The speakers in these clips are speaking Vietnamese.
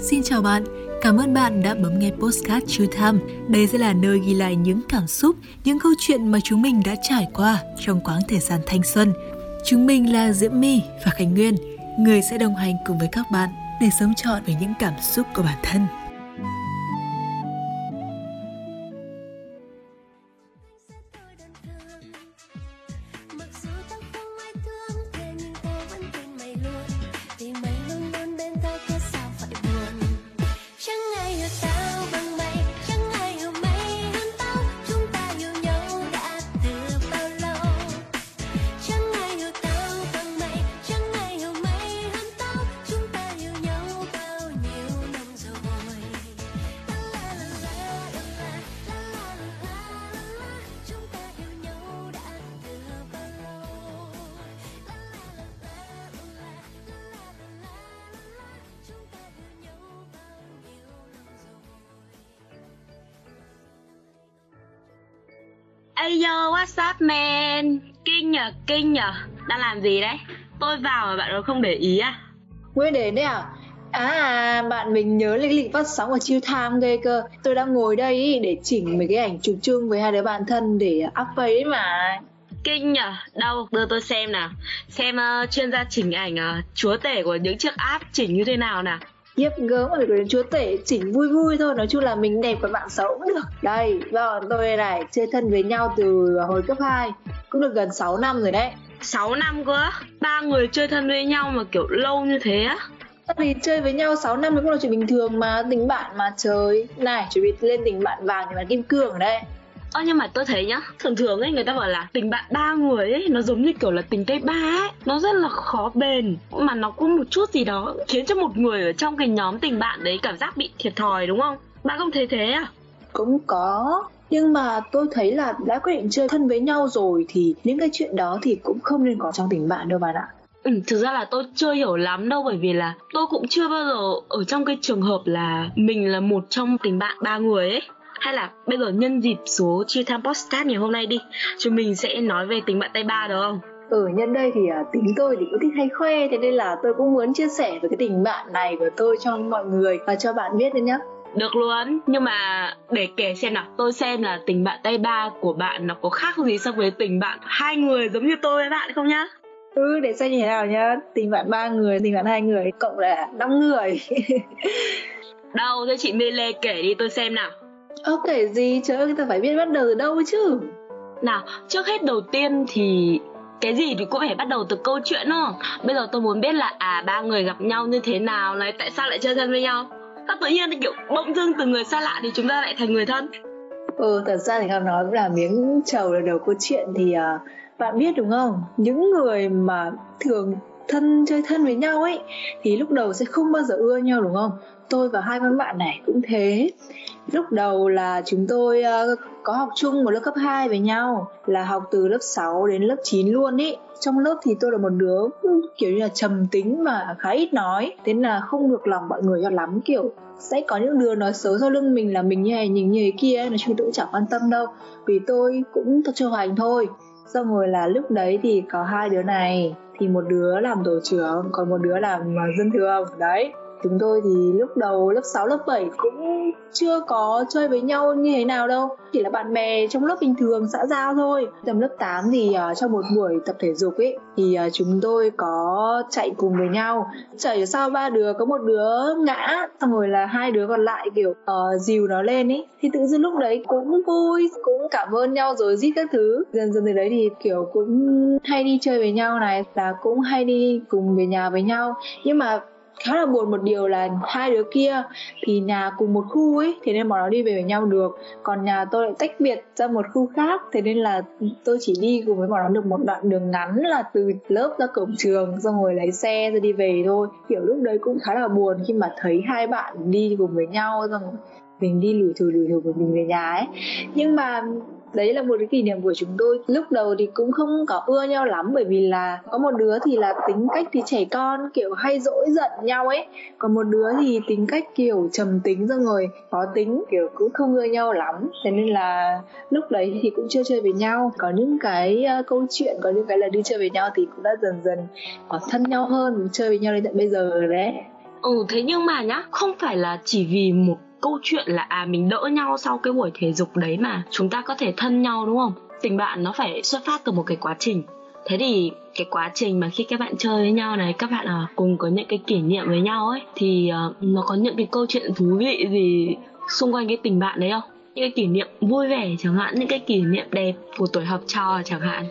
Xin chào bạn, cảm ơn bạn đã bấm nghe Postcard True Time. Đây sẽ là nơi ghi lại những cảm xúc, những câu chuyện mà chúng mình đã trải qua trong quãng thời gian thanh xuân. Chúng mình là Diễm My và Khánh Nguyên, người sẽ đồng hành cùng với các bạn để sống trọn với những cảm xúc của bản thân. Hey yo, what's up man? Kinh nhở, kinh nhở Đang làm gì đấy? Tôi vào mà bạn không để ý à? Nguyên đến đấy à? À, bạn mình nhớ lịch lịch phát sóng ở Chill Time ghê cơ Tôi đang ngồi đây để chỉnh mấy cái ảnh chụp chung với hai đứa bạn thân để up face mà Kinh nhở, đâu, đưa tôi xem nào Xem uh, chuyên gia chỉnh ảnh uh, chúa tể của những chiếc app chỉnh như thế nào nào Yếp gớm mà đến chúa tể chỉnh vui vui thôi Nói chung là mình đẹp và bạn xấu cũng được Đây, vâng, tôi này chơi thân với nhau từ hồi cấp 2 Cũng được gần 6 năm rồi đấy 6 năm cơ á? Ba người chơi thân với nhau mà kiểu lâu như thế á? Thì chơi với nhau 6 năm cũng là chuyện bình thường mà Tình bạn mà trời Này, chuẩn bị lên tình bạn vàng thì bạn kim cương ở đây Ơ nhưng mà tôi thấy nhá Thường thường ấy người ta bảo là tình bạn ba người ấy Nó giống như kiểu là tình tay ba ấy. Nó rất là khó bền Mà nó có một chút gì đó Khiến cho một người ở trong cái nhóm tình bạn đấy Cảm giác bị thiệt thòi đúng không? Bạn không thấy thế à? Cũng có nhưng mà tôi thấy là đã quyết định chơi thân với nhau rồi thì những cái chuyện đó thì cũng không nên có trong tình bạn đâu bạn ạ. Ừ, thực ra là tôi chưa hiểu lắm đâu bởi vì là tôi cũng chưa bao giờ ở trong cái trường hợp là mình là một trong tình bạn ba người ấy hay là bây giờ nhân dịp số chia tham podcast ngày hôm nay đi chúng mình sẽ nói về tình bạn tay ba được không Ừ, nhân đây thì uh, tính tôi thì cũng thích hay khoe Thế nên là tôi cũng muốn chia sẻ về cái tình bạn này của tôi cho mọi người và cho bạn biết nữa nhé được luôn, nhưng mà để kể xem nào, tôi xem là tình bạn tay ba của bạn nó có khác gì so với tình bạn hai người giống như tôi với bạn không nhá? Ừ, để xem như thế nào nhá. Tình bạn ba người, tình bạn hai người, cộng là năm người. Đâu, thế chị Mê Lê kể đi tôi xem nào. Ơ kể gì, trời ơi, ta phải biết bắt đầu từ đâu chứ. Nào, trước hết đầu tiên thì cái gì thì cũng phải bắt đầu từ câu chuyện thôi bây giờ tôi muốn biết là à ba người gặp nhau như thế nào này tại sao lại chơi thân với nhau? Sao tự nhiên kiểu bỗng dưng từ người xa lạ thì chúng ta lại thành người thân? Ừ thật ra thì khang nói cũng là miếng trầu là đầu câu chuyện thì uh, bạn biết đúng không? Những người mà thường thân chơi thân với nhau ấy thì lúc đầu sẽ không bao giờ ưa nhau đúng không tôi và hai con bạn này cũng thế. Lúc đầu là chúng tôi uh, có học chung một lớp cấp 2 với nhau là học từ lớp 6 đến lớp 9 luôn ý. Trong lớp thì tôi là một đứa ừ, kiểu như là trầm tính mà khá ít nói thế là không được lòng mọi người cho lắm kiểu sẽ có những đứa nói xấu sau lưng mình là mình như này nhìn như thế kia nói chung tôi cũng chẳng quan tâm đâu vì tôi cũng thật cho hành thôi. Xong rồi là lúc đấy thì có hai đứa này thì một đứa làm tổ trưởng còn một đứa làm ờ, dân thường đấy chúng tôi thì lúc đầu lớp 6, lớp 7 cũng chưa có chơi với nhau như thế nào đâu. Chỉ là bạn bè trong lớp bình thường xã giao thôi. Tầm lớp 8 thì uh, trong một buổi tập thể dục ấy thì uh, chúng tôi có chạy cùng với nhau. Chạy sao ba đứa có một đứa ngã xong rồi là hai đứa còn lại kiểu uh, dìu nó lên ấy. Thì tự dưng lúc đấy cũng vui cũng cảm ơn nhau rồi giết các thứ. Dần dần từ đấy thì kiểu cũng hay đi chơi với nhau này là cũng hay đi cùng về nhà với nhau. Nhưng mà khá là buồn một điều là hai đứa kia thì nhà cùng một khu ấy, thế nên bọn nó đi về với nhau được. Còn nhà tôi lại tách biệt ra một khu khác, thế nên là tôi chỉ đi cùng với bọn nó được một đoạn đường ngắn là từ lớp ra cổng trường, xong rồi lấy xe rồi đi về thôi. Kiểu lúc đấy cũng khá là buồn khi mà thấy hai bạn đi cùng với nhau, xong rồi mình đi lủi thủi lủi thủi của mình về nhà ấy. Nhưng mà đấy là một cái kỷ niệm của chúng tôi. Lúc đầu thì cũng không có ưa nhau lắm bởi vì là có một đứa thì là tính cách thì trẻ con kiểu hay dỗi giận nhau ấy. Còn một đứa thì tính cách kiểu trầm tính ra rồi khó tính kiểu cũng không ưa nhau lắm. Thế nên là lúc đấy thì cũng chưa chơi với nhau. Có những cái uh, câu chuyện có những cái là đi chơi với nhau thì cũng đã dần dần có thân nhau hơn chơi với nhau đến tận bây giờ rồi đấy. Ừ thế nhưng mà nhá không phải là chỉ vì một câu chuyện là à mình đỡ nhau sau cái buổi thể dục đấy mà chúng ta có thể thân nhau đúng không? Tình bạn nó phải xuất phát từ một cái quá trình. Thế thì cái quá trình mà khi các bạn chơi với nhau này các bạn à, cùng có những cái kỷ niệm với nhau ấy thì uh, nó có những cái câu chuyện thú vị gì xung quanh cái tình bạn đấy không? Những cái kỷ niệm vui vẻ chẳng hạn những cái kỷ niệm đẹp của tuổi học trò chẳng hạn.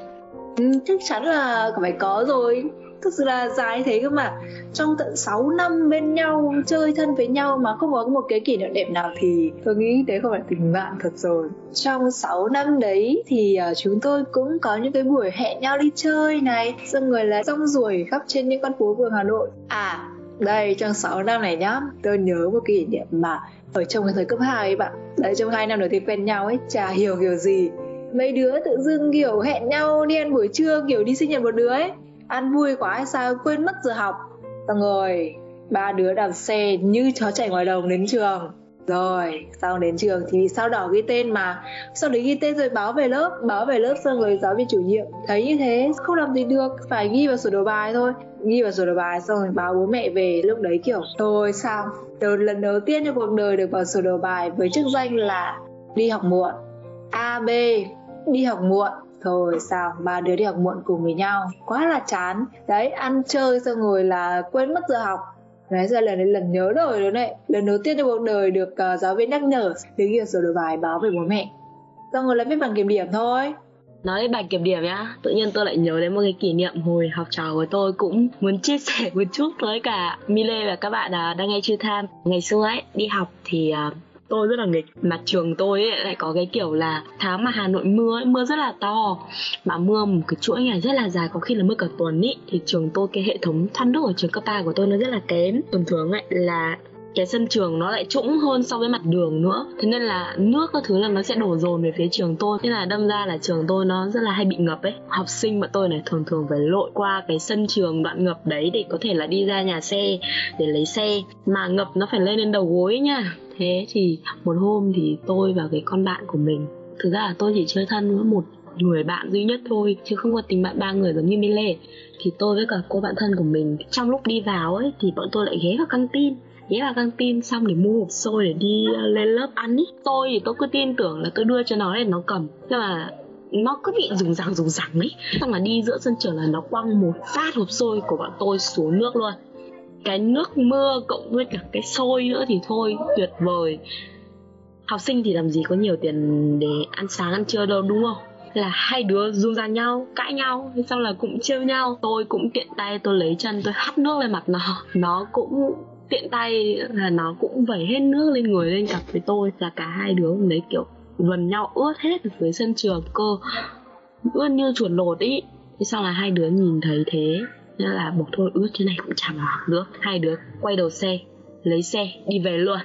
Ừ, chắc chắn là phải có rồi thực sự là dài thế cơ mà. Trong tận 6 năm bên nhau chơi thân với nhau mà không có một cái kỷ niệm đẹp nào. Thì tôi nghĩ đấy không phải tình bạn thật rồi. Trong 6 năm đấy thì uh, chúng tôi cũng có những cái buổi hẹn nhau đi chơi này. Xong rồi là rong ruổi khắp trên những con phố phường Hà Nội. À đây trong 6 năm này nhá tôi nhớ một kỷ niệm mà ở trong cái thời cấp 2 ấy bạn. Đấy trong hai năm đầu tiên quen nhau ấy chả hiểu kiểu gì. Mấy đứa tự dưng kiểu hẹn nhau đi ăn buổi trưa kiểu đi sinh nhật một đứa ấy ăn vui quá hay sao? Quên mất giờ học. Xong rồi, ba đứa đạp xe như chó chạy ngoài đồng đến trường. Rồi, sau đến trường thì sao đỏ ghi tên mà. Sau đấy ghi tên rồi báo về lớp. Báo về lớp xong rồi giáo viên chủ nhiệm thấy như thế, không làm gì được, phải ghi vào sổ đầu bài thôi. Ghi vào sổ đầu bài xong rồi báo bố mẹ về. Lúc đấy kiểu, thôi sao? Từ lần đầu tiên trong cuộc đời được vào sổ đầu bài với chức danh là đi học muộn. A, b, đi học muộn thôi sao ba đứa đi học muộn cùng với nhau? Quá là chán. Đấy ăn chơi xong rồi là quên mất giờ học. Đấy giờ lần đến lần nhớ rồi đó này lần đầu tiên trong cuộc đời được uh, giáo viên nhắc nhở đến ghi sổ đầu bài báo về bố mẹ. Xong rồi lại viết bằng kiểm điểm thôi. Nói đến bài kiểm điểm nhá tự nhiên tôi lại nhớ đến một cái kỷ niệm hồi học trò của tôi cũng muốn chia sẻ một chút với cả Mile và các bạn uh, đang nghe chưa tham. Ngày xưa ấy đi học thì uh, tôi rất là nghịch. Mà trường tôi ấy lại có cái kiểu là tháng mà Hà Nội mưa ấy, mưa rất là to. Mà mưa một cái chuỗi ngày rất là dài có khi là mưa cả tuần ý. Thì trường tôi cái hệ thống thoát nước ở trường cấp 3 của tôi nó rất là kém. Thường thường ấy là cái sân trường nó lại trũng hơn so với mặt đường nữa. Thế nên là nước các thứ là nó sẽ đổ dồn về phía trường tôi. Thế là đâm ra là trường tôi nó rất là hay bị ngập ấy. Học sinh bọn tôi này thường thường phải lội qua cái sân trường đoạn ngập đấy để có thể là đi ra nhà xe, để lấy xe. Mà ngập nó phải lên đến đầu gối nha. Thế thì một hôm thì tôi và cái con bạn của mình, thực ra là tôi chỉ chơi thân với một người bạn duy nhất thôi, chứ không có tình bạn ba người giống như Mile thì tôi với cả cô bạn thân của mình, trong lúc đi vào ấy, thì bọn tôi lại ghé vào căng tin ghé vào căng tin xong để mua hộp xôi để đi ờ, lên lớp ăn ý. Tôi thì tôi cứ tin tưởng là tôi đưa cho nó để nó cầm. Nhưng mà nó cứ bị rùng ràng rùng ràng ấy. Xong là đi giữa sân trường là nó quăng một phát hộp xôi của bọn tôi xuống nước luôn. Cái nước mưa cộng với cả cái xôi nữa thì thôi, tuyệt vời. Học sinh thì làm gì có nhiều tiền để ăn sáng, ăn trưa đâu, đúng không? Là hai đứa rung ra nhau, cãi nhau, xong là cũng trêu nhau. Tôi cũng tiện tay, tôi lấy chân, tôi hắt nước lên mặt nó. Nó cũng tiện tay là nó cũng vẩy hết nước lên người lên cặp với tôi là cả hai đứa lấy kiểu vần nhau ướt hết ở dưới sân trường cơ. Ướt như chuột lột ý. Thế sau là hai đứa nhìn thấy thế nên là buộc thôi, ướt thế này cũng chẳng học nữa hai đứa quay đầu xe, lấy xe đi về luôn.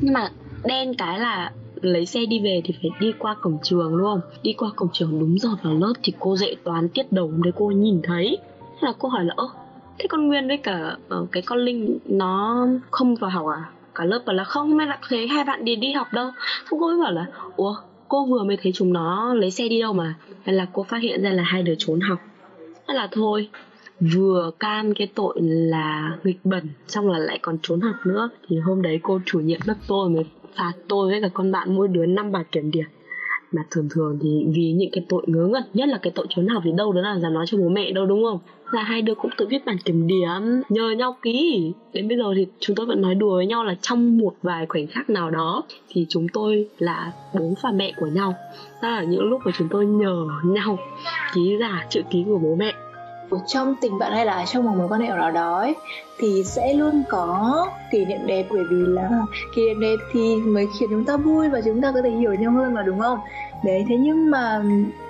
Nhưng mà đen cái là lấy xe đi về thì phải đi qua cổng trường luôn đi qua cổng trường đúng giờ vào lớp thì cô dạy toán tiết đầu đấy, cô nhìn thấy. Thế là cô hỏi là, ơ thế con nguyên với cả uh, cái con linh nó không vào học à? Cả lớp bảo là không may là thấy hai bạn đi đi học đâu. Không cô mới bảo là ủa cô vừa mới thấy chúng nó lấy xe đi đâu mà? Hay là cô phát hiện ra là hai đứa trốn học. Thế là thôi vừa can cái tội là nghịch bẩn xong là lại còn trốn học nữa. Thì hôm đấy cô chủ nhiệm lớp tôi mới phạt tôi với cả con bạn mỗi đứa năm bài kiểm điểm. Mà thường thường thì vì những cái tội ngớ ngẩn nhất là cái tội trốn học thì đâu đó là dám nói cho bố mẹ đâu đúng không? Là hai đứa cũng tự viết bản kiểm điểm, nhờ nhau ký. Đến bây giờ thì chúng tôi vẫn nói đùa với nhau là trong một vài khoảnh khắc nào đó thì chúng tôi là bố và mẹ của nhau. Đó là những lúc mà chúng tôi nhờ nhau ký giả chữ ký của bố mẹ trong tình bạn hay là trong một mối quan hệ nào đó ấy, thì sẽ luôn có kỷ niệm đẹp bởi vì là kỷ niệm đẹp thì mới khiến chúng ta vui và chúng ta có thể hiểu nhau hơn mà đúng không? Đấy thế nhưng mà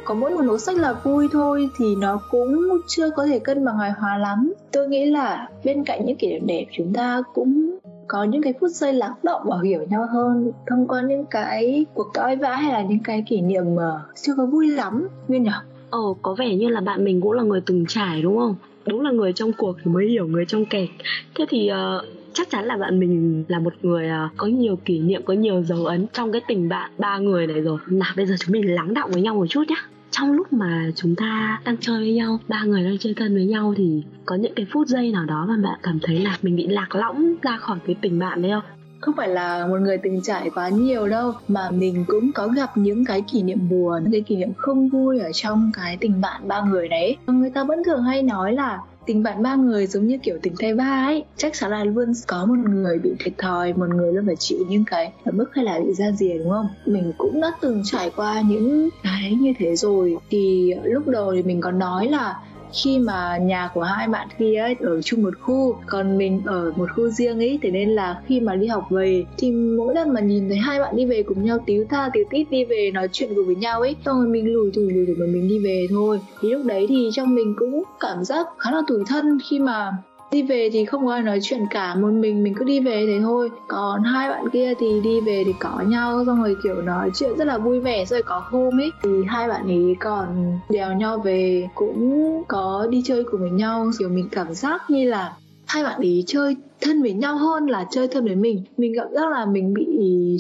có mỗi một nốt sách là vui thôi thì nó cũng chưa có thể cân bằng hài hòa lắm. Tôi nghĩ là bên cạnh những kỷ niệm đẹp chúng ta cũng có những cái phút giây lắng động và hiểu nhau hơn thông qua những cái cuộc cãi vã hay là những cái kỷ niệm mà chưa có vui lắm. Nguyên nhỉ Ồ, có vẻ như là bạn mình cũng là người từng trải đúng không? Đúng là người trong cuộc thì mới hiểu người trong kẹt. Thế thì uh, chắc chắn là bạn mình là một người uh, có nhiều kỷ niệm, có nhiều dấu ấn trong cái tình bạn ba người này rồi. Nào bây giờ chúng mình lắng đọng với nhau một chút nhé. trong lúc mà chúng ta đang chơi với nhau ba người đang chơi thân với nhau thì có những cái phút giây nào đó mà bạn cảm thấy là mình bị lạc lõng ra khỏi cái tình bạn đấy không không phải là một người từng trải quá nhiều đâu, mà mình cũng có gặp những cái kỷ niệm buồn, những cái kỷ niệm không vui ở trong cái tình bạn ba người đấy. Người ta vẫn thường hay nói là tình bạn ba người giống như kiểu tình thầy ba ấy. Chắc chắn là luôn có một người bị thiệt thòi, một người luôn phải chịu những cái ở mức hay là bị ra rìa, đúng không? Mình cũng đã từng trải qua những cái như thế rồi. Thì lúc đầu thì mình còn nói là khi mà nhà của hai bạn kia ấy ở chung một khu, còn mình ở một khu riêng ấy, thế nên là khi mà đi học về thì mỗi lần mà nhìn thấy hai bạn đi về cùng nhau tíu tha tíu tít đi về nói chuyện cùng với nhau ấy, xong rồi mình lùi thủi lùi thủi mà mình đi về thôi. Thì lúc đấy thì trong mình cũng cảm giác khá là tủi thân khi mà đi về thì không có ai nói chuyện cả, một mình mình cứ đi về thế thôi. Còn hai bạn kia thì đi về thì có nhau, xong rồi, kiểu, nói chuyện rất là vui vẻ rồi có hôm ấy thì hai bạn ấy còn đèo nhau về, cũng có đi chơi cùng với nhau. Kiểu, mình cảm giác như là hai bạn ấy chơi thân với nhau hơn là chơi thân với mình. Mình cảm giác là mình bị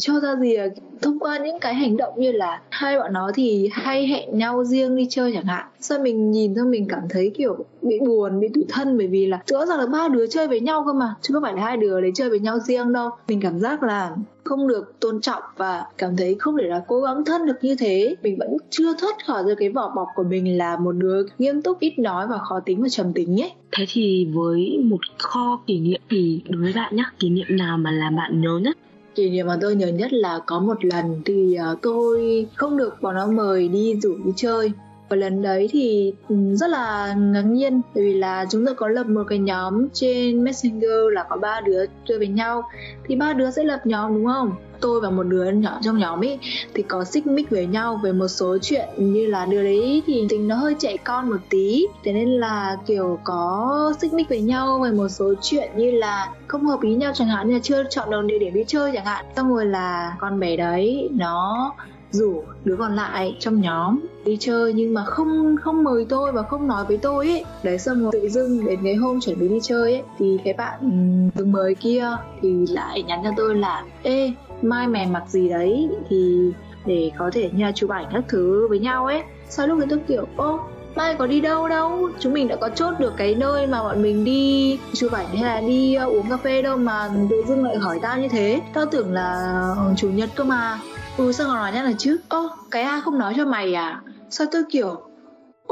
cho ra gì thông qua những cái hành động như là hai bọn nó thì hay hẹn nhau riêng đi chơi chẳng hạn. Sao mình nhìn thôi mình cảm thấy kiểu bị buồn, bị tủi thân bởi vì là rõ ràng là ba đứa chơi với nhau cơ mà, chứ không phải là hai đứa đấy chơi với nhau riêng đâu. Mình cảm giác là không được tôn trọng và cảm thấy không để là cố gắng thân được như thế. Mình vẫn chưa thoát khỏi được cái vỏ bọc của mình là một đứa nghiêm túc, ít nói và khó tính và trầm tính ấy. Thế thì với một kho kỷ niệm thì đối với bạn nhá? Kỷ niệm nào mà làm bạn nhớ nhất? Kỷ niệm mà tôi nhớ nhất là có một lần thì ờ, tôi không được bọn nó mời đi rủ đi chơi. Và lần đấy thì ừ, rất là ngạc nhiên, bởi vì là chúng tôi có lập một cái nhóm trên messenger là có ba đứa chơi với nhau. Thì ba đứa sẽ lập nhóm, đúng không? Tôi và một đứa nhỏ trong nhóm ấy thì có xích mích với nhau về một số chuyện như là đứa đấy thì tính nó hơi trẻ con một tí, thế nên là, kiểu, có xích mích với nhau về một số chuyện như là không hợp ý nhau chẳng hạn, như là chưa chọn được địa điểm đi chơi chẳng hạn. Xong rồi là con bé đấy, nó rủ đứa còn lại trong nhóm đi chơi nhưng mà không không mời tôi và không nói với tôi ấy đấy, xong rồi tự dưng đến ngày hôm chuẩn bị đi chơi ấy thì cái bạn ừ, được mời kia thì lại nhắn cho tôi là, ê mai mè mặc gì đấy thì để có thể nhờ chụp ảnh các thứ với nhau ấy. Sau lúc đấy tôi kiểu, ô, mai có đi đâu đâu? Chúng mình đã có chốt được cái nơi mà bọn mình đi chụp ảnh hay là đi ờ, uống cà phê đâu mà tự dưng lại hỏi tao như thế? Tao tưởng là ờ, chủ nhật cơ mà. Ừ sao còn nói nhá là, chứ, ô, cái a không nói cho mày à? Sao tôi kiểu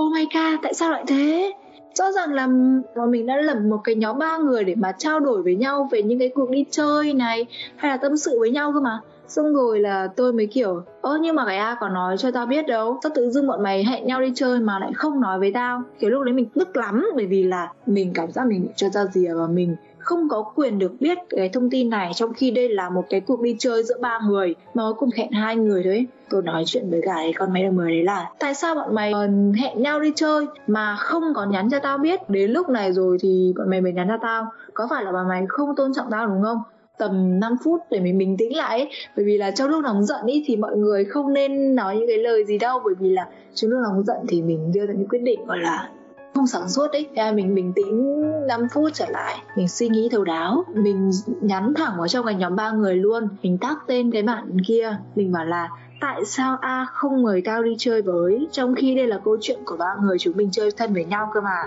oh my god, tại sao lại thế? Rõ ràng là bọn mình đã lập một cái nhóm ba người để mà trao đổi với nhau về những cái cuộc đi chơi này, hay là tâm sự với nhau cơ mà. Xong rồi là tôi mới kiểu, ơ, nhưng mà cái a còn nói cho tao biết đâu, tao tự dưng bọn mày hẹn nhau đi chơi mà lại không nói với tao. Kiểu lúc đấy mình tức lắm, bởi vì là mình cảm giác mình cho ra rìa và mình không có quyền được biết cái thông tin này, trong khi đây là một cái cuộc đi chơi giữa ba người, mà cuối cùng hẹn hai người đấy tôi nói chuyện với cả con máy đồng mười đấy là, tại sao bọn mày ờ, hẹn nhau đi chơi mà không có nhắn cho tao biết? Đến lúc này rồi thì bọn mày mới nhắn cho tao. Có phải là bọn mày không tôn trọng tao đúng không? Tầm 5 phút để mình bình tĩnh lại ấy. bởi vì là trong lúc nóng giận ý thì mọi người không nên nói những cái lời gì đâu. Bởi vì là trong lúc nóng giận thì mình đưa ra những quyết định, gọi là không sáng suốt ấy. Thế mình bình tĩnh 5 phút trở lại. Mình suy nghĩ thấu đáo. Mình nhắn thẳng vào trong cái nhóm ba người luôn. Mình tác tên cái bạn kia. Mình bảo là, tại sao a không mời tao đi chơi với? Trong khi đây là câu chuyện của ba người chúng mình chơi thân với nhau cơ mà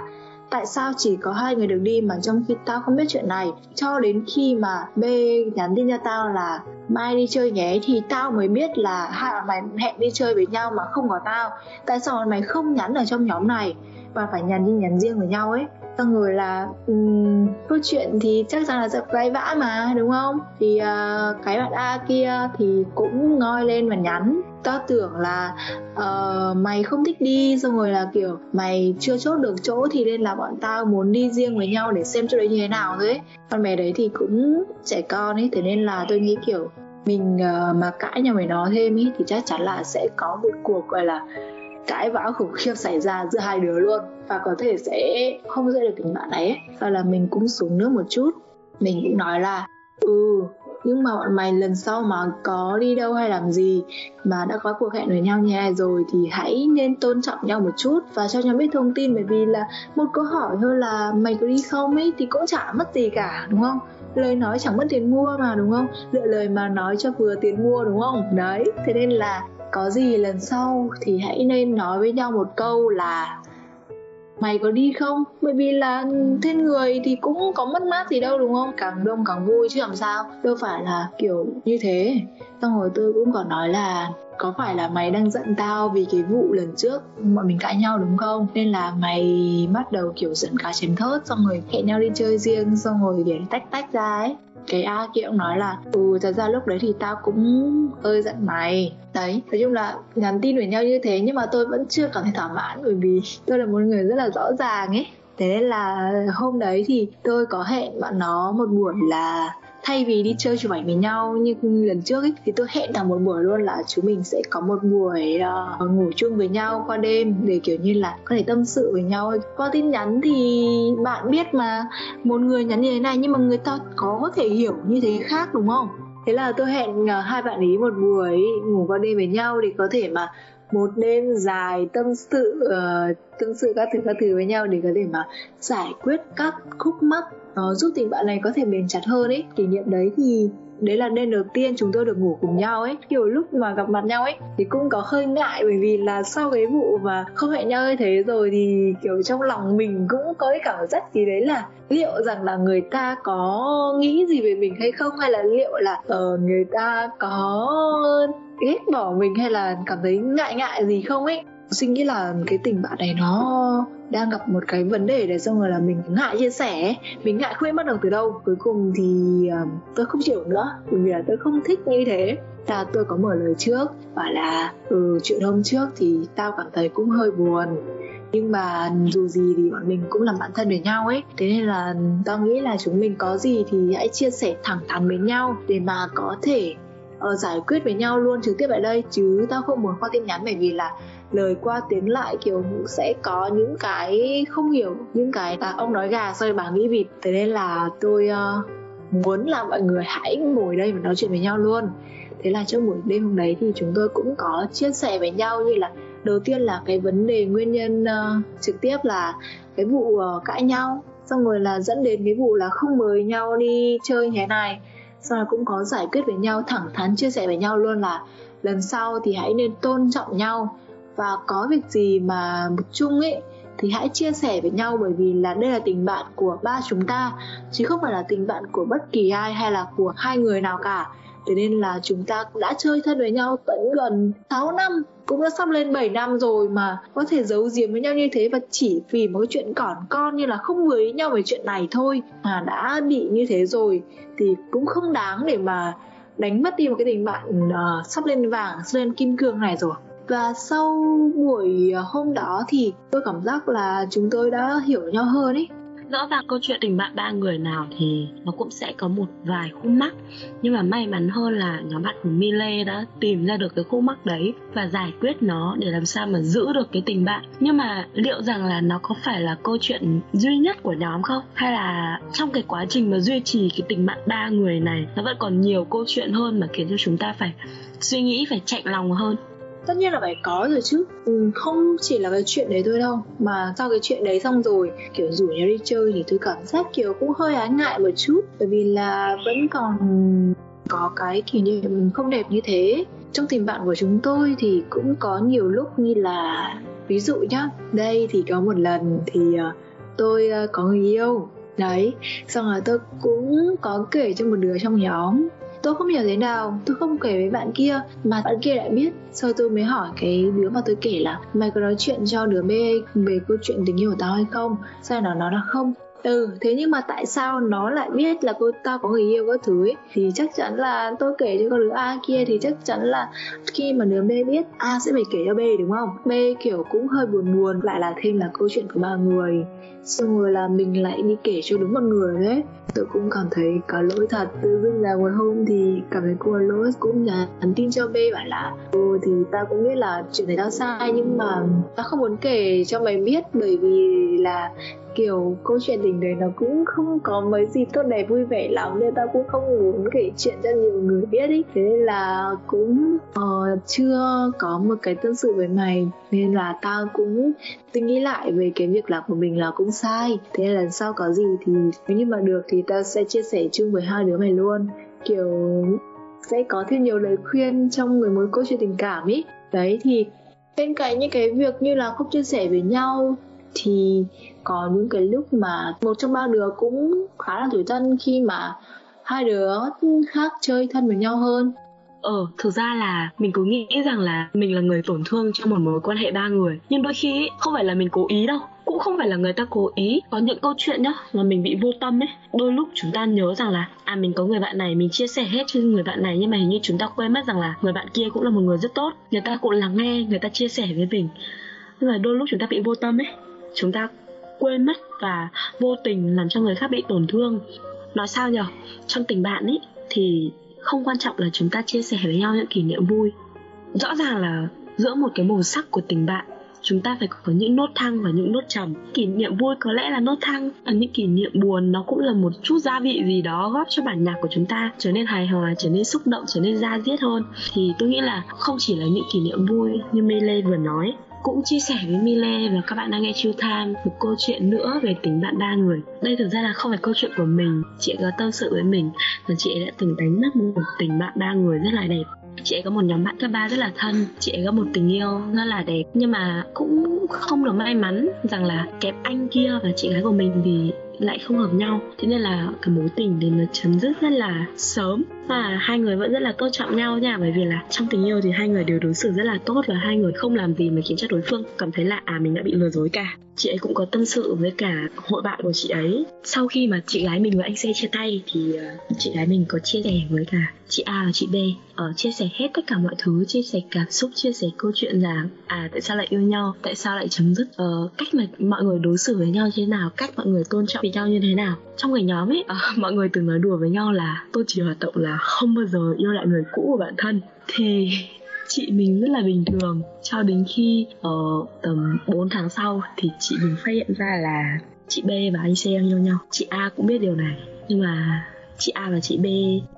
tại sao chỉ có hai người được đi mà trong khi tao không biết chuyện này? Cho đến khi mà b nhắn tin cho tao là mai đi chơi nhé thì tao mới biết là hai bạn mày hẹn đi chơi với nhau mà không có tao. Tại sao mày không nhắn ở trong nhóm này và phải nhắn đi nhắn riêng với nhau ấy? Xong người là um, câu chuyện thì chắc chắn là sẽ cãi vã mà đúng không? Thì uh, cái bạn a kia thì cũng ngoi lên và nhắn tao tưởng là uh, mày không thích đi xong rồi là kiểu mày chưa chốt được chỗ thì nên là bọn tao muốn đi riêng với nhau để xem chỗ đấy như thế nào thôi ấy. Con bé đấy thì cũng trẻ con ấy thế nên là tôi nghĩ kiểu mình uh, mà cãi nhau với nó thêm ấy thì chắc chắn là sẽ có một cuộc gọi là cãi vã khủng khiếp xảy ra giữa hai đứa luôn. Và có thể sẽ không giữ được tình bạn ấy. Và là mình cũng xuống nước một chút. Mình cũng nói là ừ nhưng mà bọn mày lần sau mà có đi đâu hay làm gì mà đã có cuộc hẹn với nhau như này rồi thì hãy nên tôn trọng nhau một chút và cho nhau biết thông tin. Bởi vì là một câu hỏi thôi là mày có đi không ấy thì cũng chả mất gì cả, đúng không? Lời nói chẳng mất tiền mua mà, đúng không? Lựa lời mà nói cho vừa tiền mua, đúng không? Đấy, thế nên là có gì lần sau thì hãy nên nói với nhau một câu là mày có đi không? Bởi vì là thêm người thì cũng có mất mát gì đâu đúng không? Càng đông càng vui chứ làm sao? Đâu phải là kiểu như thế. Xong rồi tôi cũng còn nói là có phải là mày đang giận tao vì cái vụ lần trước bọn mình cãi nhau đúng không? Nên là mày bắt đầu kiểu giận cá chém thớt xong rồi hẹn nhau đi chơi riêng xong rồi để tách tách ra ấy cái A kia cũng nói là ừ thật ra lúc đấy thì tao cũng hơi giận mày. Đấy, nói chung là nhắn tin với nhau như thế nhưng mà tôi vẫn chưa cảm thấy thỏa mãn bởi vì tôi là một người rất là rõ ràng ấy. Thế nên là hôm đấy thì tôi có hẹn bạn nó một buổi là thay vì đi chơi chụp ảnh với nhau như lần trước ấy thì tôi hẹn thẳng một buổi luôn là chúng mình sẽ có một buổi uh, ngủ chung với nhau qua đêm để kiểu như là có thể tâm sự với nhau. Qua tin nhắn thì bạn biết mà một người nhắn như thế này nhưng mà người ta có thể hiểu như thế khác đúng không? Thế là tôi hẹn uh, hai bạn ý một buổi ngủ qua đêm với nhau để có thể mà một đêm dài tâm sự uh, tâm sự các thứ các thứ với nhau để có thể mà giải quyết các khúc mắc nó giúp tình bạn này có thể bền chặt hơn ấy. Kỷ niệm đấy thì đấy là đêm đầu tiên chúng tôi được ngủ cùng nhau ấy. Kiểu lúc mà gặp mặt nhau ấy thì cũng có hơi ngại bởi vì là sau cái vụ mà không hẹn nhau như thế rồi thì kiểu trong lòng mình cũng có cái cảm giác gì đấy là liệu rằng là người ta có nghĩ gì về mình hay không? Hay là liệu là uh, người ta có ghét bỏ mình hay là cảm thấy ngại ngại gì không ấy? Sinh nghĩ là cái tình bạn này nó đang gặp một cái vấn đề để xong rồi là mình ngại chia sẻ mình ngại khuyên bắt đầu từ đâu. Cuối cùng thì uh, tôi không chịu nữa bởi vì là tôi không thích như thế. Ta tôi có mở lời trước và là ừ chuyện hôm trước thì tao cảm thấy cũng hơi buồn nhưng mà dù gì thì bọn mình cũng làm bạn thân với nhau ấy. Thế nên là tao nghĩ là chúng mình có gì thì hãy chia sẻ thẳng thắn với nhau để mà có thể uh, giải quyết với nhau luôn trực tiếp tại đây. Chứ tao không muốn qua tin nhắn bởi vì là lời qua tiếng lại kiểu sẽ có những cái không hiểu những cái à, ông nói gà xoay bà nghĩ vịt. Thế nên là tôi uh, muốn là mọi người hãy ngồi đây và nói chuyện với nhau luôn. Thế là trong buổi đêm hôm đấy thì chúng tôi cũng có chia sẻ với nhau như là đầu tiên là cái vấn đề nguyên nhân uh, trực tiếp là cái vụ uh, cãi nhau. Xong rồi là dẫn đến cái vụ là không mời nhau đi chơi như thế này. Xong rồi cũng có giải quyết với nhau thẳng thắn chia sẻ với nhau luôn là lần sau thì hãy nên tôn trọng nhau và có việc gì mà một chung ấy thì hãy chia sẻ với nhau bởi vì là đây là tình bạn của ba chúng ta chứ không phải là tình bạn của bất kỳ ai hay là của hai người nào cả. Thế nên là chúng ta đã chơi thân với nhau tận gần 6 năm cũng đã sắp lên 7 năm rồi mà có thể giấu giếm với nhau như thế và chỉ vì một cái chuyện còn con như là không với nhau về chuyện này thôi mà đã bị như thế rồi thì cũng không đáng để mà đánh mất đi một cái tình bạn uh, sắp lên vàng sắp lên kim cương này rồi và sau buổi ờ, hôm đó thì tôi cảm giác là chúng tôi đã hiểu nhau hơn ấy rõ ràng câu chuyện tình bạn ba người nào thì nó cũng sẽ có một vài khúc mắc. Nhưng mà may mắn hơn là nhóm bạn của Mile đã tìm ra được cái khúc mắc đấy và giải quyết nó để làm sao mà giữ được cái tình bạn. Nhưng mà liệu rằng là nó có phải là câu chuyện duy nhất của nhóm không? Hay là trong cái quá trình mà duy trì cái tình bạn ba người này, nó vẫn còn nhiều câu chuyện hơn mà khiến cho chúng ta phải suy nghĩ, phải chạy lòng hơn? Tất nhiên là phải có rồi chứ. Ừ, không chỉ là cái chuyện đấy thôi đâu mà sau cái chuyện đấy xong rồi kiểu rủ nhau đi chơi thì tôi cảm giác kiểu cũng hơi ái ngại một chút. Bởi vì là vẫn còn có cái kỷ niệm không đẹp như thế. Trong tình bạn của chúng tôi thì cũng có nhiều lúc như là ví dụ nhá đây thì có một lần thì ờ, tôi ờ, có người yêu. Đấy xong rồi tôi cũng có kể cho một đứa trong nhóm tôi không hiểu thế nào, tôi không kể với bạn kia, mà bạn kia lại biết. Sau tôi mới hỏi cái đứa mà tôi kể là, mày có nói chuyện cho đứa B về câu chuyện tình yêu của tao hay không? Sau đó nó nói là không ừ thế nhưng mà tại sao nó lại biết là cô tao có người yêu các thứ ấy? Thì chắc chắn là tôi kể cho con đứa a kia thì chắc chắn là khi mà đứa b biết, a sẽ phải kể cho b, đúng không? B kiểu cũng hơi buồn buồn, lại là thêm là câu chuyện của ba người. Xong rồi là mình lại đi kể cho đúng một người đấy. Tôi cũng cảm thấy có lỗi thật. Tự dưng là một hôm thì cảm thấy cô lỗi cũng nhắn tin cho B bảo là ừ thì tao cũng biết là chuyện này tao sai nhưng mà tao không muốn kể cho mày biết bởi vì là kiểu câu chuyện tình đấy nó cũng không có mấy gì tốt đẹp vui vẻ lắm nên tao cũng không muốn kể chuyện cho nhiều người biết ý. Thế nên là cũng uh, chưa có một cái tâm sự với mày nên là tao cũng suy nghĩ lại về cái việc làm của mình là cũng sai. Thế là lần sau có gì thì nếu như mà được thì tao sẽ chia sẻ chung với hai đứa mày luôn. Kiểu sẽ có thêm nhiều lời khuyên trong người mối câu chuyện tình cảm ý. Đấy thì bên cạnh những cái việc như là không chia sẻ với nhau thì có những cái lúc mà một trong ba đứa cũng khá là tuổi thân khi mà hai đứa khác chơi thân với nhau hơn. Ờ, thực ra là mình cứ nghĩ rằng là mình là người tổn thương trong một mối quan hệ ba người. Nhưng đôi khi không phải là mình cố ý đâu. Cũng không phải là người ta cố ý. Có những câu chuyện nhá mà mình bị vô tâm ấy. Đôi lúc chúng ta nhớ rằng là À mình có người bạn này mình chia sẻ hết cho người bạn này. Nhưng mà hình như chúng ta quên mất rằng là người bạn kia cũng là một người rất tốt. Người ta cũng lắng nghe, người ta chia sẻ với mình. Nhưng mà đôi lúc chúng ta bị vô tâm ấy. Chúng ta quên mất và vô tình làm cho người khác bị tổn thương. Nói sao nhở? Trong tình bạn ấy thì không quan trọng là chúng ta chia sẻ với nhau những kỷ niệm vui. Rõ ràng là giữa một cái màu sắc của tình bạn, chúng ta phải có những nốt thăng và những nốt trầm. Kỷ niệm vui có lẽ là nốt thăng, và những kỷ niệm buồn nó cũng là một chút gia vị gì đó góp cho bản nhạc của chúng ta trở nên hài hòa, trở nên xúc động, trở nên da diết hơn. Thì tôi nghĩ là không chỉ là những kỷ niệm vui như Mele vừa nói cũng chia sẻ với Mile và các bạn đang nghe Chill Time một câu chuyện nữa về tình bạn ba người. Đây thực ra là không phải câu chuyện của mình, chị có tâm sự với mình và chị đã từng đánh mất một tình bạn ba người rất là đẹp. Chị ấy có một nhóm bạn cấp ba rất là thân, chị ấy có một tình yêu rất là đẹp nhưng mà cũng không được may mắn rằng là kẹp anh kia và chị gái của mình thì lại không hợp nhau thế nên là cái mối tình thì nó chấm dứt rất là sớm và hai người vẫn rất là tôn trọng nhau nha bởi vì là trong tình yêu thì hai người đều đối xử rất là tốt và hai người không làm gì mà khiến cho đối phương cảm thấy là à mình đã bị lừa dối cả. Chị ấy cũng có tâm sự với cả hội bạn của chị ấy. Sau khi mà chị gái mình và anh C chia tay thì uh, chị gái mình có chia sẻ với cả chị A và chị B ở uh, chia sẻ hết tất cả mọi thứ chia sẻ cảm xúc chia sẻ câu chuyện là à tại sao lại yêu nhau tại sao lại chấm dứt uh, cách mà mọi người đối xử với nhau như thế nào cách mọi người tôn trọng với nhau như thế nào. Trong cái nhóm ấy uh, mọi người từng nói đùa với nhau là tôi chỉ hoạt động là không bao giờ yêu lại người cũ của bản thân. Thì chị mình rất là bình thường. Cho đến khi ở uh, tầm 4 tháng sau thì chị mình phát hiện ra là chị B và anh C đang yêu nhau. Chị A cũng biết điều này nhưng mà chị A và chị B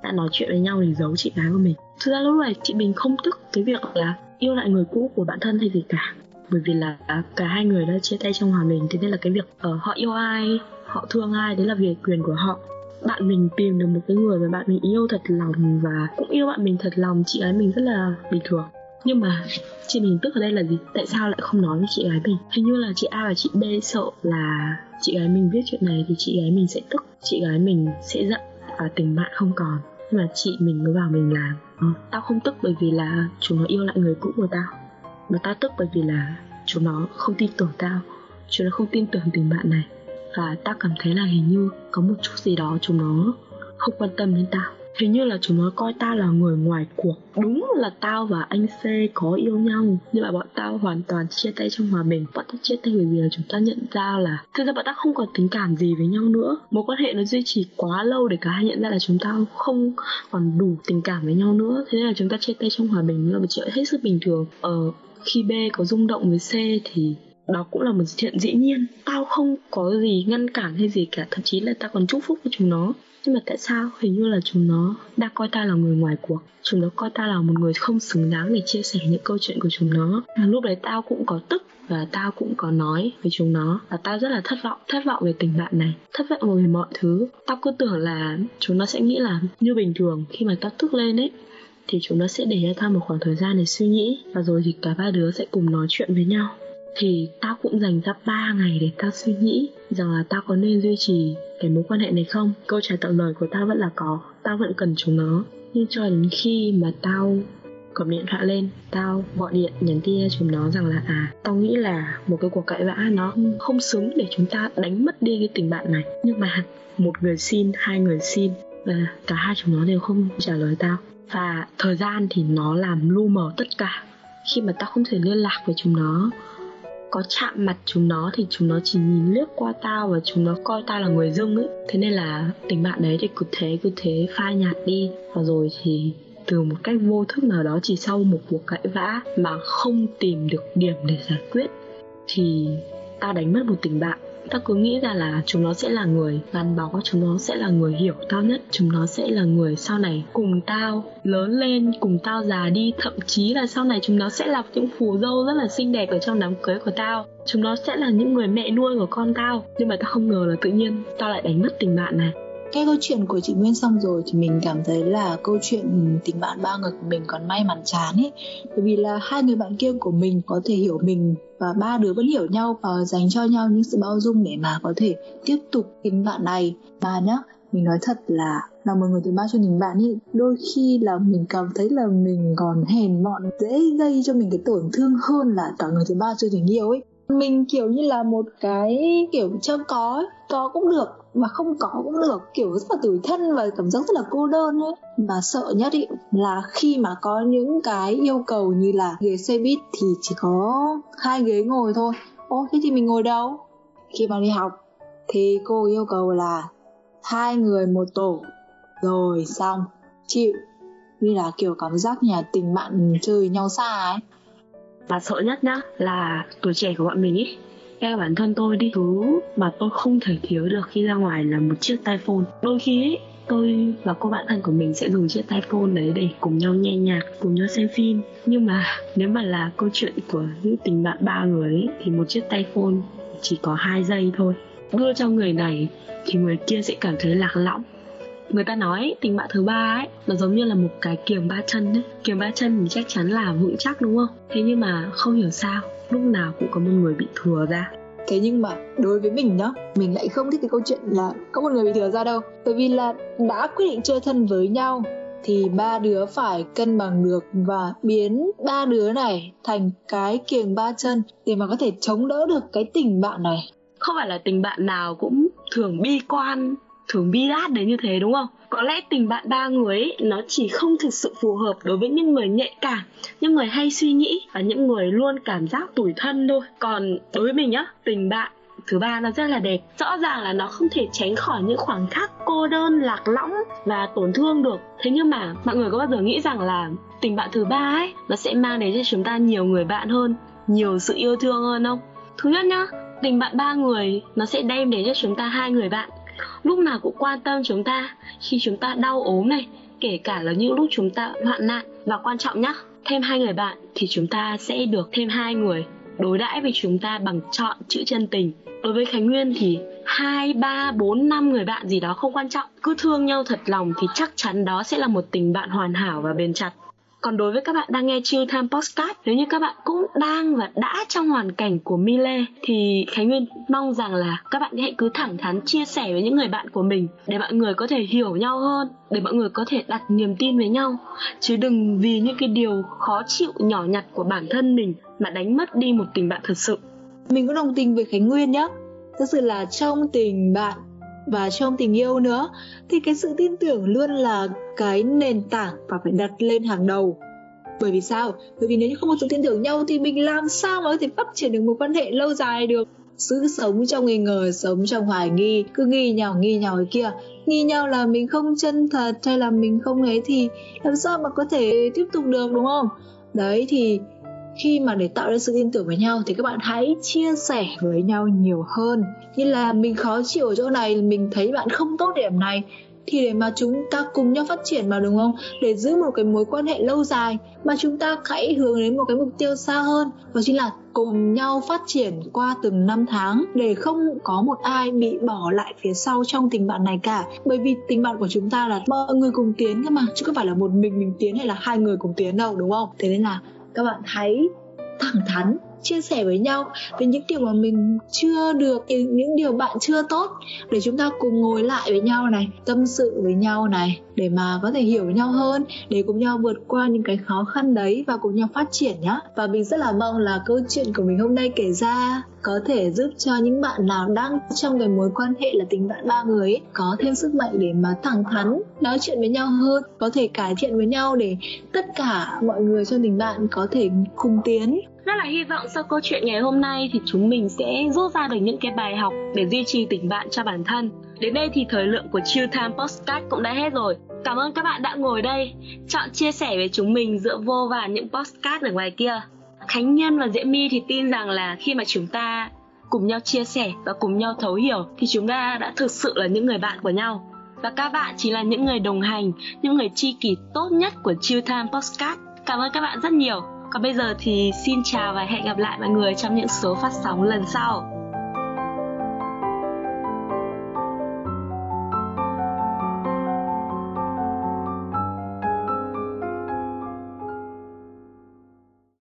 đã nói chuyện với nhau để giấu chị gái của mình. Thực ra lúc này chị mình không tức cái việc là yêu lại người cũ của bản thân hay gì cả. Bởi vì là cả hai người đã chia tay trong hòa bình, thế nên là cái việc uh, họ yêu ai họ thương ai đấy là việc quyền của họ bạn mình tìm được một cái người mà bạn mình yêu thật lòng và cũng yêu bạn mình thật lòng, chị gái mình rất là bình thường. Nhưng mà chị mình tức ở đây là gì? Tại sao lại không nói với chị gái mình? Hình như là chị a và chị b sợ là chị gái mình biết chuyện này thì chị gái mình sẽ tức, chị gái mình sẽ giận và tình bạn không còn. Nhưng mà chị mình mới bảo mình là ờ, tao không tức bởi vì là chúng nó yêu lại người cũ của tao. Mà tao tức bởi vì là chúng nó không tin tưởng tao, chúng nó không tin tưởng tình bạn này và ta cảm thấy là hình như có một chút gì đó chúng nó không quan tâm đến tao. Hình như là chúng nó coi tao là người ngoài cuộc. Đúng là tao và anh c có yêu nhau, nhưng mà bọn tao hoàn toàn chia tay trong hòa bình. Bọn tao chia tay bởi vì là chúng ta nhận ra là thực ra bọn tao không còn tình cảm gì với nhau nữa. Mối quan hệ nó duy trì quá lâu để cả hai nhận ra là chúng ta không còn đủ tình cảm với nhau nữa. Thế nên là chúng ta chia tay trong hòa bình là một chuyện hết sức bình thường. Ờ khi b có rung động với c thì đó cũng là một chuyện dĩ nhiên. Tao không có gì ngăn cản hay gì cả, thậm chí là tao còn chúc phúc cho chúng nó. Nhưng mà tại sao? Hình như là chúng nó đã coi ta là người ngoài cuộc. Chúng nó coi ta là một người không xứng đáng để chia sẻ những câu chuyện của chúng nó. Và lúc đấy tao cũng có tức và tao cũng có nói với chúng nó. Và tao rất là thất vọng thất vọng về tình bạn này, thất vọng về mọi thứ. Tao cứ tưởng là chúng nó sẽ nghĩ là như bình thường. Khi mà tao tức lên ấy, thì chúng nó sẽ để cho tao một khoảng thời gian để suy nghĩ. Và rồi thì cả ba đứa sẽ cùng nói chuyện với nhau thì tao cũng dành ra 3 ngày để tao suy nghĩ rằng là tao có nên duy trì cái mối quan hệ này không. Câu trả lời của tao vẫn là có, tao vẫn cần chúng nó. Nhưng cho đến khi mà tao cầm điện thoại lên, tao gọi điện nhắn tin cho chúng nó rằng là à tao nghĩ là một cái cuộc cãi vã nó không xứng để chúng ta đánh mất đi cái tình bạn này. Nhưng mà một người xin, hai người xin, và cả hai chúng nó đều không trả lời tao. Và thời gian thì nó làm lu mờ tất cả. Khi mà tao không thể liên lạc với chúng nó có chạm mặt chúng nó thì chúng nó chỉ nhìn lướt qua tao và chúng nó coi tao là người dưng ấy. Thế nên là tình bạn đấy thì cứ thế cứ thế, phai nhạt đi. Và rồi thì từ một cách vô thức nào đó, chỉ sau một cuộc cãi vã mà không tìm được điểm để giải quyết, thì tao đánh mất một tình bạn tao cứ nghĩ ra là chúng nó sẽ là người gắn bó, chúng nó sẽ là người hiểu tao nhất, chúng nó sẽ là người sau này cùng tao lớn lên, cùng tao già đi. Thậm chí là sau này chúng nó sẽ là những phù dâu rất là xinh đẹp ở trong đám cưới của tao. Chúng nó sẽ là những người mẹ nuôi của con tao. Nhưng mà tao không ngờ là tự nhiên tao lại đánh mất tình bạn này nghe câu chuyện của chị Nguyên xong rồi thì mình cảm thấy là câu chuyện tình bạn ba người của mình còn may mắn chán ấy. Bởi vì là hai người bạn kia của mình có thể hiểu mình và ba đứa vẫn hiểu nhau và dành cho nhau những sự bao dung để mà có thể tiếp tục tình bạn này. Mà nhá, mình nói thật là là một người thứ ba cho tình bạn ý, đôi khi là mình cảm thấy là mình còn hèn mọn, dễ gây cho mình cái tổn thương hơn là cả người thứ ba cho tình yêu ấy mình kiểu như là một cái kiểu cho có ấy. có cũng được mà không có cũng được, kiểu rất là tủi thân và cảm giác rất là cô đơn ấy. Và sợ nhất ý là khi mà có những cái yêu cầu như là ghế xe buýt thì chỉ có hai ghế ngồi thôi. Ô, thế thì mình ngồi đâu? Khi mà đi học thì cô yêu cầu là hai người một tổ. Rồi xong. Chịu. Như là kiểu cảm giác nhà tình bạn chơi nhau xa ấy và sợ nhất nhá là tuổi trẻ của bọn mình ý. Ngay bản thân tôi đi thứ mà tôi không thể thiếu được khi ra ngoài là một chiếc tai phone. Đôi khi ấy, tôi và cô bạn thân của mình sẽ dùng chiếc tai phone đấy để cùng nhau nghe nhạc cùng nhau xem phim. Nhưng mà nếu mà là câu chuyện của những tình bạn ba người ấy, thì một chiếc tai phone chỉ có hai giây thôi. Đưa cho người này thì người kia sẽ cảm thấy lạc lõng người ta nói tình bạn thứ ba ấy nó giống như là một cái kiềng ba chân ấy. Kiềng ba chân thì chắc chắn là vững chắc đúng không? Thế nhưng mà không hiểu sao lúc nào cũng có một người bị thừa ra. Thế nhưng mà đối với mình nhá mình lại không thích cái câu chuyện là có một người bị thừa ra đâu. Bởi vì là đã quyết định chơi thân với nhau thì ba đứa phải cân bằng được và biến ba đứa này thành cái kiềng ba chân để mà có thể chống đỡ được cái tình bạn này. Không phải là tình bạn nào cũng thường bi quan thường bi đát đến như thế đúng không? Có lẽ tình bạn ba người ấy, nó chỉ không thực sự phù hợp đối với những người nhạy cảm những người hay suy nghĩ và những người luôn cảm giác tủi thân thôi. Còn đối với mình nhá tình bạn thứ ba nó rất là đẹp. Rõ ràng là nó không thể tránh khỏi những khoảng khắc cô đơn lạc lõng và tổn thương được. Thế nhưng mà mọi người có bao giờ nghĩ rằng là tình bạn thứ ba ấy nó sẽ mang đến cho chúng ta nhiều người bạn hơn nhiều sự yêu thương hơn không? Thứ nhất nhá tình bạn ba người nó sẽ đem đến cho chúng ta hai người bạn lúc nào cũng quan tâm chúng ta, khi chúng ta đau ốm này, kể cả là những lúc chúng ta hoạn nạn. Và quan trọng nhá, thêm hai người bạn thì chúng ta sẽ được thêm hai người đối đãi với chúng ta bằng chọn chữ chân tình. Đối với khánh nguyên thì hai, ba, bốn, năm người bạn gì đó không quan trọng. Cứ thương nhau thật lòng thì chắc chắn đó sẽ là một tình bạn hoàn hảo và bền chặt còn đối với các bạn đang nghe Chill Time Postcard, nếu như các bạn cũng đang và đã trong hoàn cảnh của Mile thì Khánh Nguyên mong rằng là các bạn hãy cứ thẳng thắn chia sẻ với những người bạn của mình để mọi người có thể hiểu nhau hơn, để mọi người có thể đặt niềm tin với nhau, chứ đừng vì những cái điều khó chịu nhỏ nhặt của bản thân mình mà đánh mất đi một tình bạn thật sự. Mình cũng đồng tình với Khánh Nguyên nhé. Thực sự là trong tình bạn và trong tình yêu nữa, thì cái sự tin tưởng luôn là cái nền tảng và phải đặt lên hàng đầu. Bởi vì sao? Bởi vì nếu như không có sự tin tưởng nhau thì mình làm sao mà có thể phát triển được một quan hệ lâu dài được? Sự sống trong nghi ngờ, sống trong hoài nghi, cứ nghi nhau nghi nhau cái kia. Nghi nhau là mình không chân thật hay là mình không ấy thì làm sao mà có thể tiếp tục được, đúng không? Đấy, thì khi mà để tạo ra sự tin tưởng với nhau thì các bạn hãy chia sẻ với nhau nhiều hơn. Như là mình khó chịu ở chỗ này, mình thấy bạn không tốt điểm này, thì để mà chúng ta cùng nhau phát triển mà, đúng không? Để giữ một cái mối quan hệ lâu dài mà chúng ta hãy hướng đến một cái mục tiêu xa hơn, đó chính là cùng nhau phát triển qua từng năm tháng để không có một ai bị bỏ lại phía sau trong tình bạn này cả. Bởi vì tình bạn của chúng ta là mọi người cùng tiến cơ mà, chứ không phải là một mình mình tiến hay là hai người cùng tiến đâu, đúng không? Thế nên là các bạn hãy thẳng thắn chia sẻ với nhau về những điều mà mình chưa được những điều bạn chưa tốt để chúng ta cùng ngồi lại với nhau này tâm sự với nhau này để mà có thể hiểu với nhau hơn để cùng nhau vượt qua những cái khó khăn đấy và cùng nhau phát triển nhá. Và mình rất là mong là câu chuyện của mình hôm nay kể ra có thể giúp cho những bạn nào đang trong cái mối quan hệ là tình bạn ba người ấy, có thêm sức mạnh để mà thẳng thắn nói chuyện với nhau hơn có thể cải thiện với nhau để tất cả mọi người trong tình bạn có thể cùng tiến rất là hy vọng sau câu chuyện ngày hôm nay thì chúng mình sẽ rút ra được những cái bài học để duy trì tình bạn cho bản thân. Đến đây thì thời lượng của Chill Time Postcard cũng đã hết rồi. Cảm ơn các bạn đã ngồi đây, chọn chia sẻ với chúng mình giữa vô vàn những postcard ở ngoài kia. Khánh Nhân và Diễm My thì tin rằng là khi mà chúng ta cùng nhau chia sẻ và cùng nhau thấu hiểu thì chúng ta đã thực sự là những người bạn của nhau. Và các bạn chỉ là những người đồng hành, những người tri kỷ tốt nhất của Chill Time Postcard cảm ơn các bạn rất nhiều còn bây giờ thì xin chào và hẹn gặp lại mọi người trong những số phát sóng lần sau.